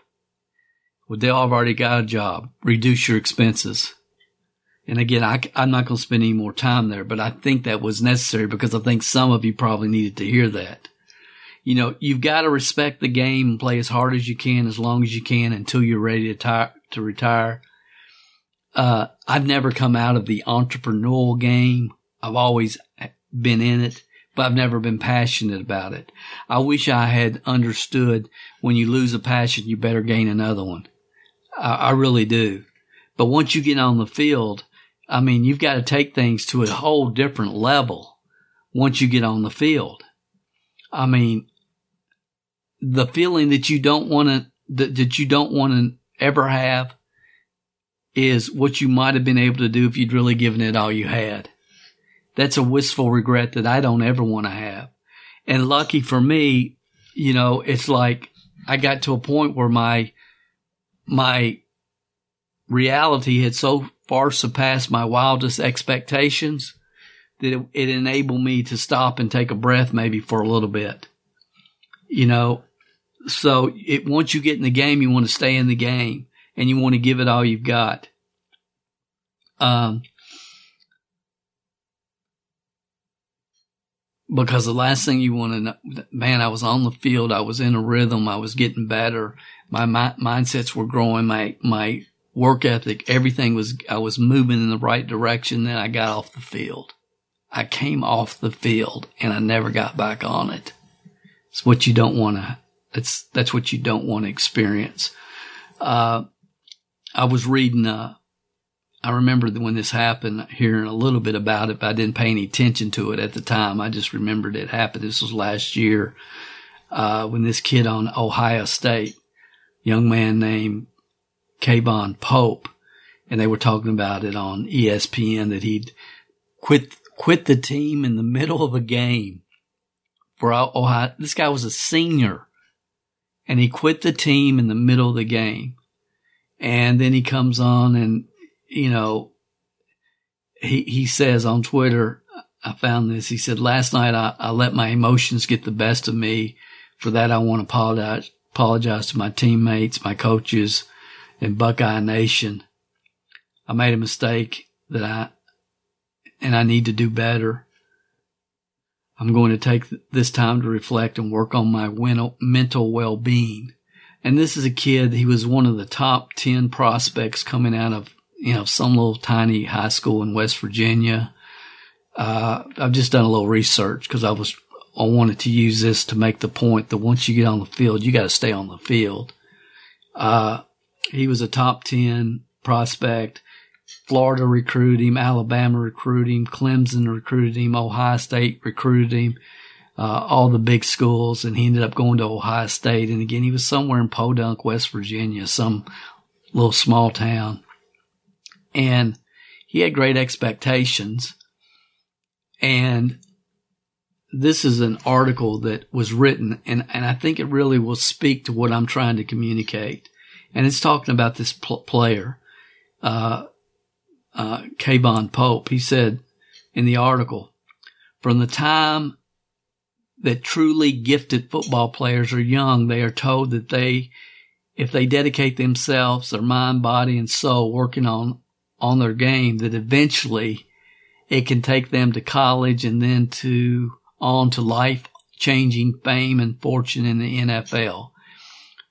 Well, they all have already got a job. Reduce your expenses. And again, I, am not going to spend any more time there, but I think that was necessary because I think some of you probably needed to hear that. You know, you've got to respect the game and play as hard as you can, as long as you can until you're ready to, to retire. Uh, I've never come out of the entrepreneurial game. I've always been in it, but I've never been passionate about it. I wish I had understood when you lose a passion, you better gain another one. I, I really do. But once you get on the field, I mean, you've got to take things to a whole different level once you get on the field. I mean, the feeling that you don't want to, that, that you don't want to ever have is what you might have been able to do if you'd really given it all you had. That's a wistful regret that I don't ever want to have. And lucky for me, you know, it's like I got to a point where my, my reality had so far surpassed my wildest expectations that it, it enabled me to stop and take a breath maybe for a little bit. You know, so it, once you get in the game, you want to stay in the game and you want to give it all you've got. Um, because the last thing you want to know, man, I was on the field. I was in a rhythm. I was getting better. My, my mindsets were growing. My, my work ethic, everything was, I was moving in the right direction. Then I got off the field. I came off the field and I never got back on it. It's what you don't want to, that's, that's what you don't want to experience. Uh, I was reading, uh, I remember when this happened, hearing a little bit about it, but I didn't pay any attention to it at the time. I just remembered it happened. This was last year, uh, when this kid on Ohio State, young man named Kayvon Pope, and they were talking about it on ESPN that he'd quit, quit the team in the middle of a game for Ohio. This guy was a senior and he quit the team in the middle of the game and then he comes on and, you know, he, he says on Twitter, I found this. He said, last night I, I let my emotions get the best of me. For that, I want to apologize, apologize to my teammates, my coaches and Buckeye Nation. I made a mistake that I, and I need to do better. I'm going to take this time to reflect and work on my mental well-being. And this is a kid, he was one of the top 10 prospects coming out of, you know, some little tiny high school in West Virginia. Uh, I've just done a little research because I was, I wanted to use this to make the point that once you get on the field, you got to stay on the field. Uh, he was a top 10 prospect. Florida recruited him, Alabama recruited him, Clemson recruited him, Ohio State recruited him uh, all the big schools, and he ended up going to Ohio State. And again, he was somewhere in Podunk, West Virginia, some little small town, and he had great expectations. And this is an article that was written, and, and I think it really will speak to what I'm trying to communicate. And it's talking about this pl- player, uh, uh, Kayvon Pope. He said in the article, from the time that truly gifted football players are young, they are told that they, if they dedicate themselves, their mind, body, and soul working on, on their game, that eventually it can take them to college and then to on to life changing fame and fortune in the NFL.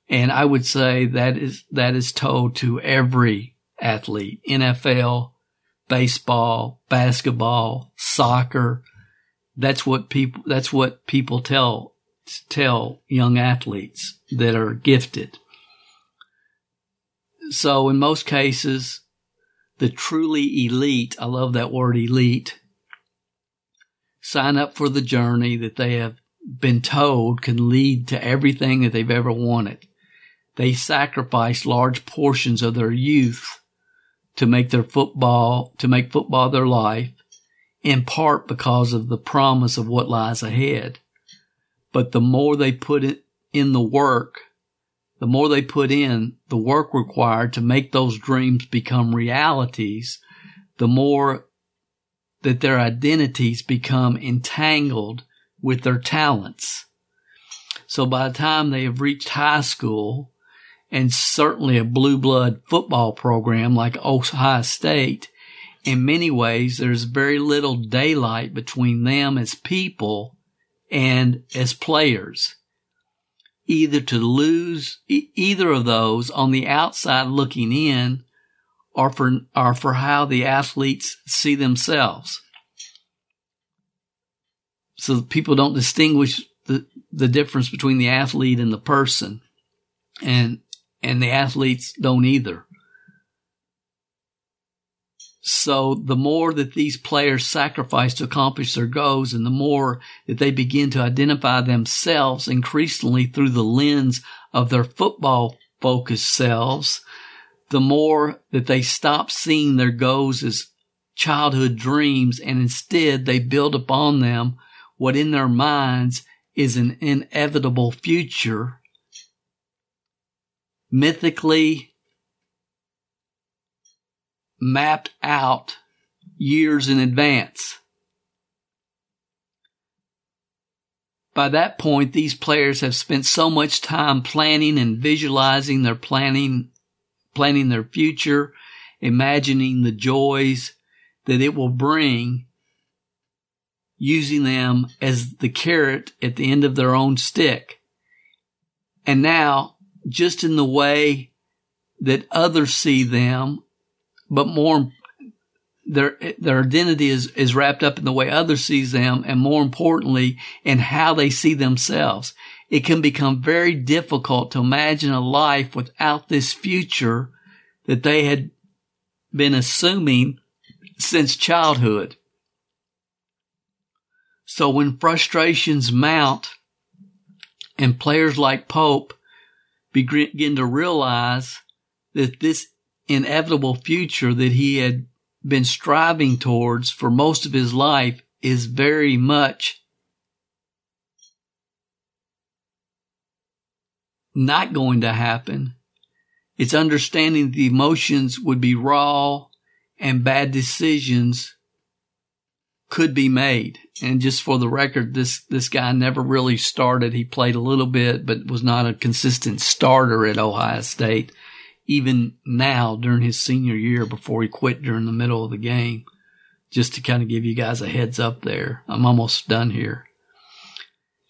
And I would say that is, that is told to every athlete, NFL, baseball, basketball, soccer. That's what people, that's what people tell, tell young athletes that are gifted. So in most cases, the truly elite, I love that word elite, sign up for the journey that they have been told can lead to everything that they've ever wanted. They sacrifice large portions of their youth to make their football, to make football their life, in part because of the promise of what lies ahead. But the more they put it in the work, the more they put in the work required to make those dreams become realities, the more that their identities become entangled with their talents. So by the time they have reached high school and certainly a blue blood football program like Ohio State, in many ways, there's very little daylight between them as people and as players. Either to lose either of those on the outside looking in or for, or for how the athletes see themselves so people don't distinguish the, the difference between the athlete and the person. And, and the athletes don't either. So the more that these players sacrifice to accomplish their goals and the more that they begin to identify themselves increasingly through the lens of their football focused selves, the more that they stop seeing their goals as childhood dreams and instead they build upon them what in their minds is an inevitable future, mythically mapped out years in advance. By that point, these players have spent so much time planning and visualizing their planning, planning their future, imagining the joys that it will bring using them as the carrot at the end of their own stick. And now, just in the way that others see them, but more, their, their identity is, is wrapped up in the way others sees them and more importantly, in how they see themselves. It can become very difficult to imagine a life without this future that they had been assuming since childhood. So when frustrations mount and players like Pope begin to realize that this inevitable future that he had been striving towards for most of his life is very much not going to happen. It's understanding the emotions would be raw and bad decisions could be made. And just for the record, this, this guy never really started. He played a little bit, but was not a consistent starter at Ohio State, even now during his senior year before he quit during the middle of the game. Just to kind of give you guys a heads up there. I'm almost done here.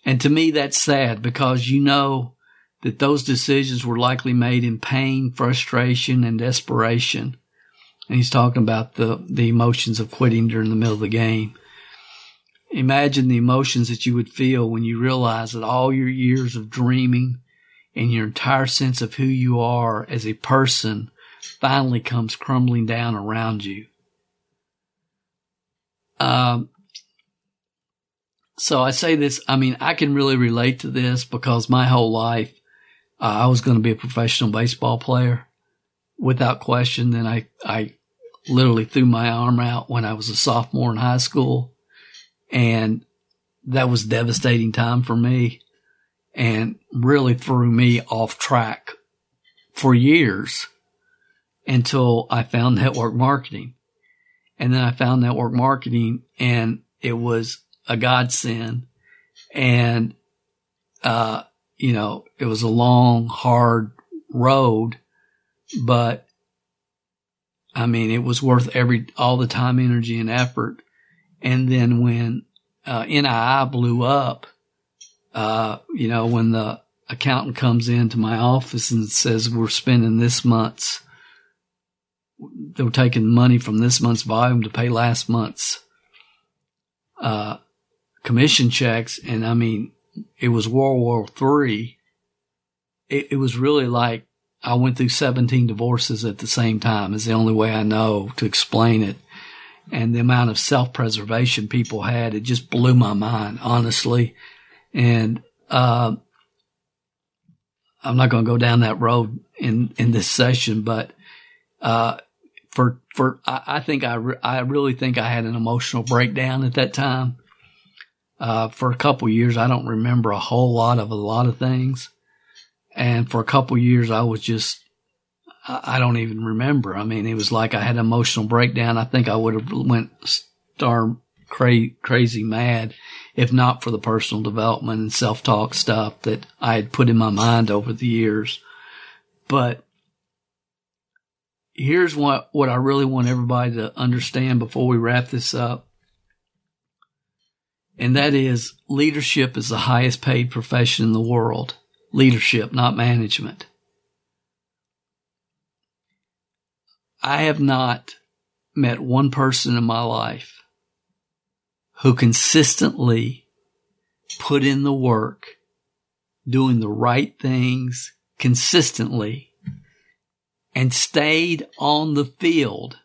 And to me, that's sad because you know that those decisions were likely made in pain, frustration, and desperation. And he's talking about the, the emotions of quitting during the middle of the game. Imagine the emotions that you would feel when you realize that all your years of dreaming and your entire sense of who you are as a person finally comes crumbling down around you. Um, so I say this, I mean, I can really relate to this because my whole life, uh, I was going to be a professional baseball player without question. Then I, I literally threw my arm out when I was a sophomore in high school. And that was devastating time for me and really threw me off track for years until I found network marketing. And then I found network marketing and it was a godsend. And, uh, you know, it was a long, hard road, but I mean, it was worth every, all the time, energy and effort. And then when, uh, NII blew up, uh, you know, when the accountant comes into my office and says, we're spending this month's they're taking money from this month's volume to pay last month's uh, commission checks, and I mean, it was World War Three. It, it was really like I went through 17 divorces at the same time. Is the only way I know to explain it. And the amount of self preservation people had, it just blew my mind, honestly. And uh, I'm not going to go down that road in in this session, but uh, for for I, I think I re- I really think I had an emotional breakdown at that time. Uh, for a couple years, I don't remember a whole lot of a lot of things, and for a couple years, I was just I, I don't even remember. I mean, it was like I had an emotional breakdown. I think I would have went star cra- crazy mad if not for the personal development and self talk stuff that I had put in my mind over the years. But here's what, what I really want everybody to understand before we wrap this up. And that is leadership is the highest paid profession in the world. Leadership, not management. I have not met one person in my life who consistently put in the work, doing the right things consistently and stayed on the field.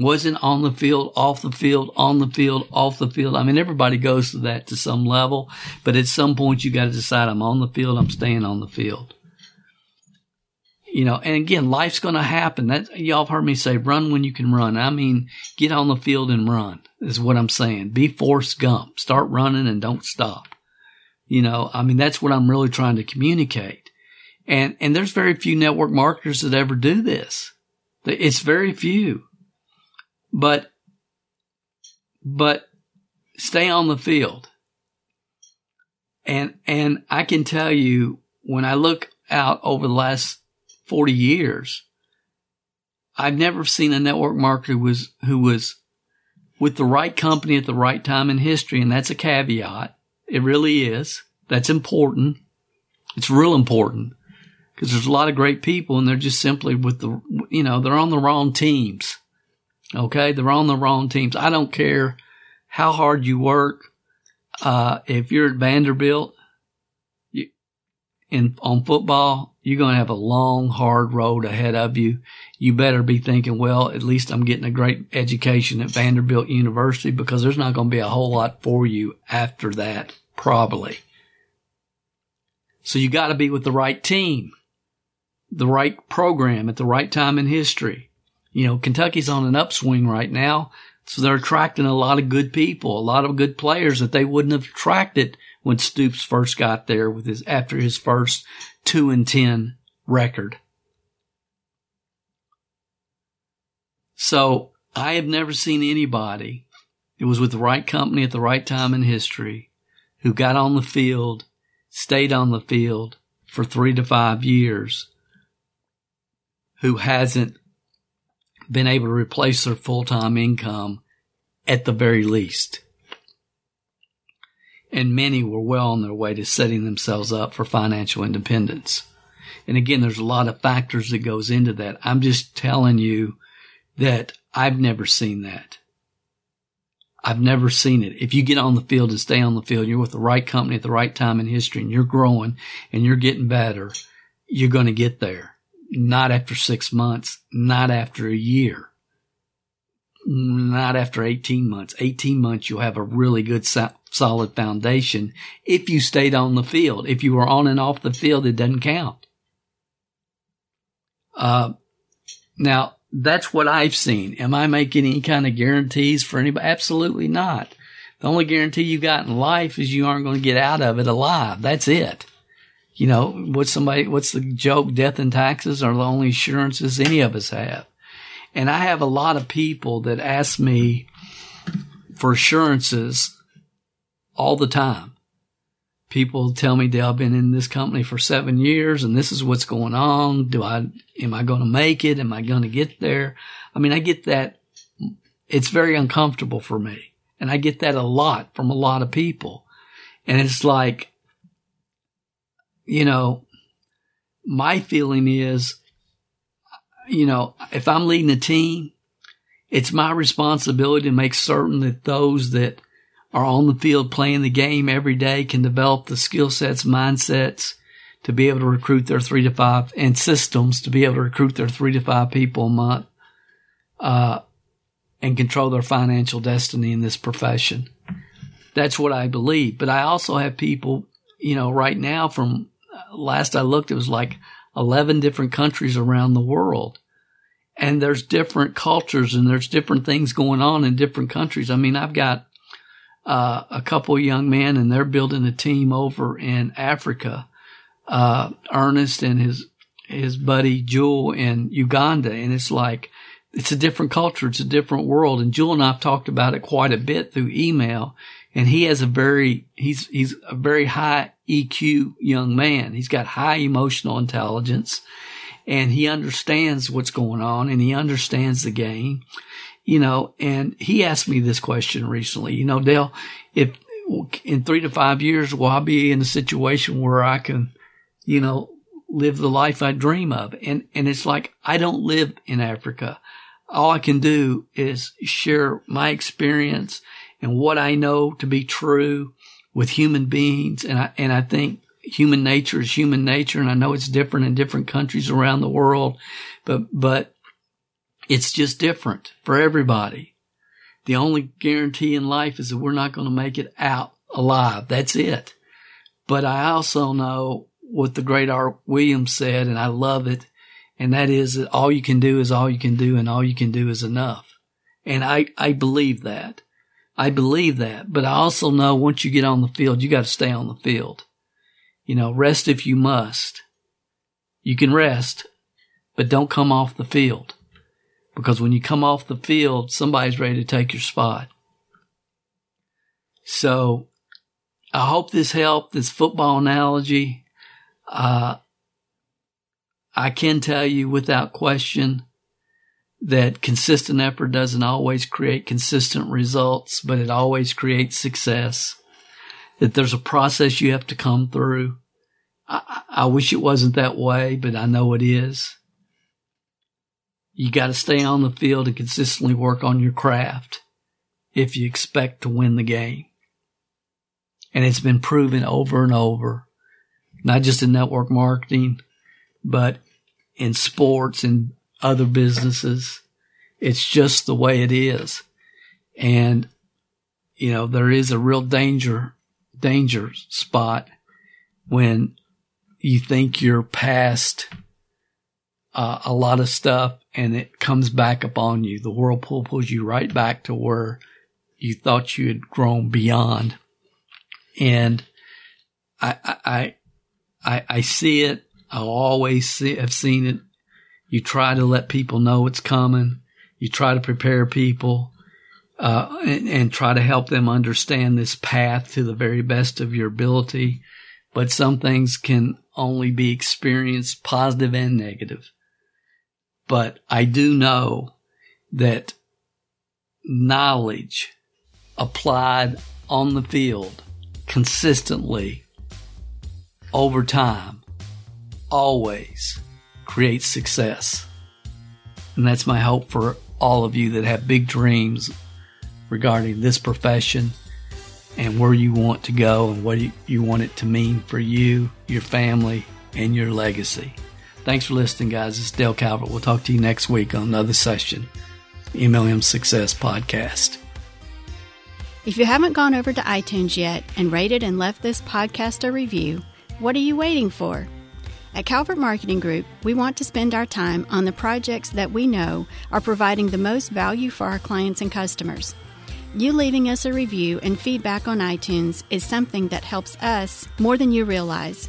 Wasn't on the field, off the field, on the field, off the field. I mean, everybody goes to that to some level, but at some point you got to decide I'm on the field, I'm staying on the field. You know, and again, life's going to happen. That y'all have heard me say, run when you can run. I mean, get on the field and run is what I'm saying. Be Forrest Gump. Start running and don't stop. You know, I mean, that's what I'm really trying to communicate. And, and there's very few network marketers that ever do this. It's very few. But, but stay on the field. And, and I can tell you when I look out over the last 40 years, I've never seen a network marketer who was, who was with the right company at the right time in history. And that's a caveat. It really is. That's important. It's real important because there's a lot of great people and they're just simply with the, you know, they're on the wrong teams. Okay. They're on the wrong teams. I don't care how hard you work. Uh, if you're at Vanderbilt in, on football, you're going to have a long, hard road ahead of you. You better be thinking, well, at least I'm getting a great education at Vanderbilt University because there's not going to be a whole lot for you after that, probably. So you got to be with the right team the right program at the right time in history. You know, Kentucky's on an upswing right now. So they're attracting a lot of good people, a lot of good players that they wouldn't have attracted when Stoops first got there with his, after his first two and 10 record. So I have never seen anybody it was with the right company at the right time in history who got on the field, stayed on the field for three to five years who hasn't been able to replace their full-time income at the very least. And many were well on their way to setting themselves up for financial independence. And again, there's a lot of factors that goes into that. I'm just telling you that I've never seen that. I've never seen it. If you get on the field and stay on the field, you're with the right company at the right time in history and you're growing and you're getting better, you're going to get there not after six months, not after a year, not after 18 months. 18 months, you'll have a really good solid foundation if you stayed on the field. If you were on and off the field, it doesn't count. Uh, now that's what I've seen. Am I making any kind of guarantees for anybody? Absolutely not. The only guarantee you got in life is you aren't going to get out of it alive. That's it you know, what's somebody, what's the joke? Death and taxes are the only assurances any of us have. And I have a lot of people that ask me for assurances all the time. People tell me they've been in this company for seven years and this is what's going on. Do I, am I going to make it? Am I going to get there? I mean, I get that. It's very uncomfortable for me. And I get that a lot from a lot of people. And it's like, you know, my feeling is, you know, if I'm leading a team, it's my responsibility to make certain that those that are on the field playing the game every day can develop the skill sets, mindsets to be able to recruit their three to five and systems to be able to recruit their three to five people a month, uh, and control their financial destiny in this profession. That's what I believe. But I also have people, you know, right now from uh, last I looked, it was like 11 different countries around the world. And there's different cultures and there's different things going on in different countries. I mean, I've got uh, a couple young men and they're building a team over in Africa. Uh, Ernest and his, his buddy Jewel in Uganda. And it's like, it's a different culture. It's a different world. And Jewel and I've talked about it quite a bit through email. And he has a very, he's, he's a very high EQ young man. He's got high emotional intelligence and he understands what's going on and he understands the game, you know, and he asked me this question recently, you know, Dale, if in three to five years, will I be in a situation where I can, you know, live the life I dream of? And, and it's like, I don't live in Africa. All I can do is share my experience and what I know to be true with human beings. And I, and I think human nature is human nature. And I know it's different in different countries around the world, but, but it's just different for everybody. The only guarantee in life is that we're not going to make it out alive. That's it. But I also know what the great Art Williams said, and I love it. And that is that all you can do is all you can do, and all you can do is enough. And I, I believe that. I believe that, but I also know once you get on the field, you got to stay on the field. You know, rest if you must. You can rest, but don't come off the field because when you come off the field, somebody's ready to take your spot. So I hope this helped, this football analogy. Uh, I can tell you without question that consistent effort doesn't always create consistent results, but it always creates success. That there's a process you have to come through. I, I wish it wasn't that way, but I know it is. You got to stay on the field and consistently work on your craft if you expect to win the game. And it's been proven over and over, not just in network marketing, but in sports and other businesses. It's just the way it is. And, you know, there is a real danger, danger spot when you think you're past uh, a lot of stuff and it comes back upon you. The whirlpool pulls you right back to where you thought you had grown beyond. And I, I, I, I see it. I always see, have seen it you try to let people know it's coming. You try to prepare people, uh, and, and try to help them understand this path to the very best of your ability. But some things can only be experienced positive and negative. But I do know that knowledge applied on the field consistently over time always creates success. And that's my hope for all of you that have big dreams regarding this profession and where you want to go and what you want it to mean for you, your family, and your legacy. Thanks for listening, guys. It's Dale Calvert. We'll talk to you next week on another session, MLM Success Podcast. If you haven't gone over to iTunes yet and rated and left this podcast a review, what are you waiting for? At Calvert Marketing Group, we want to spend our time on the projects that we know are providing the most value for our clients and customers. You leaving us a review and feedback on iTunes is something that helps us more than you realize.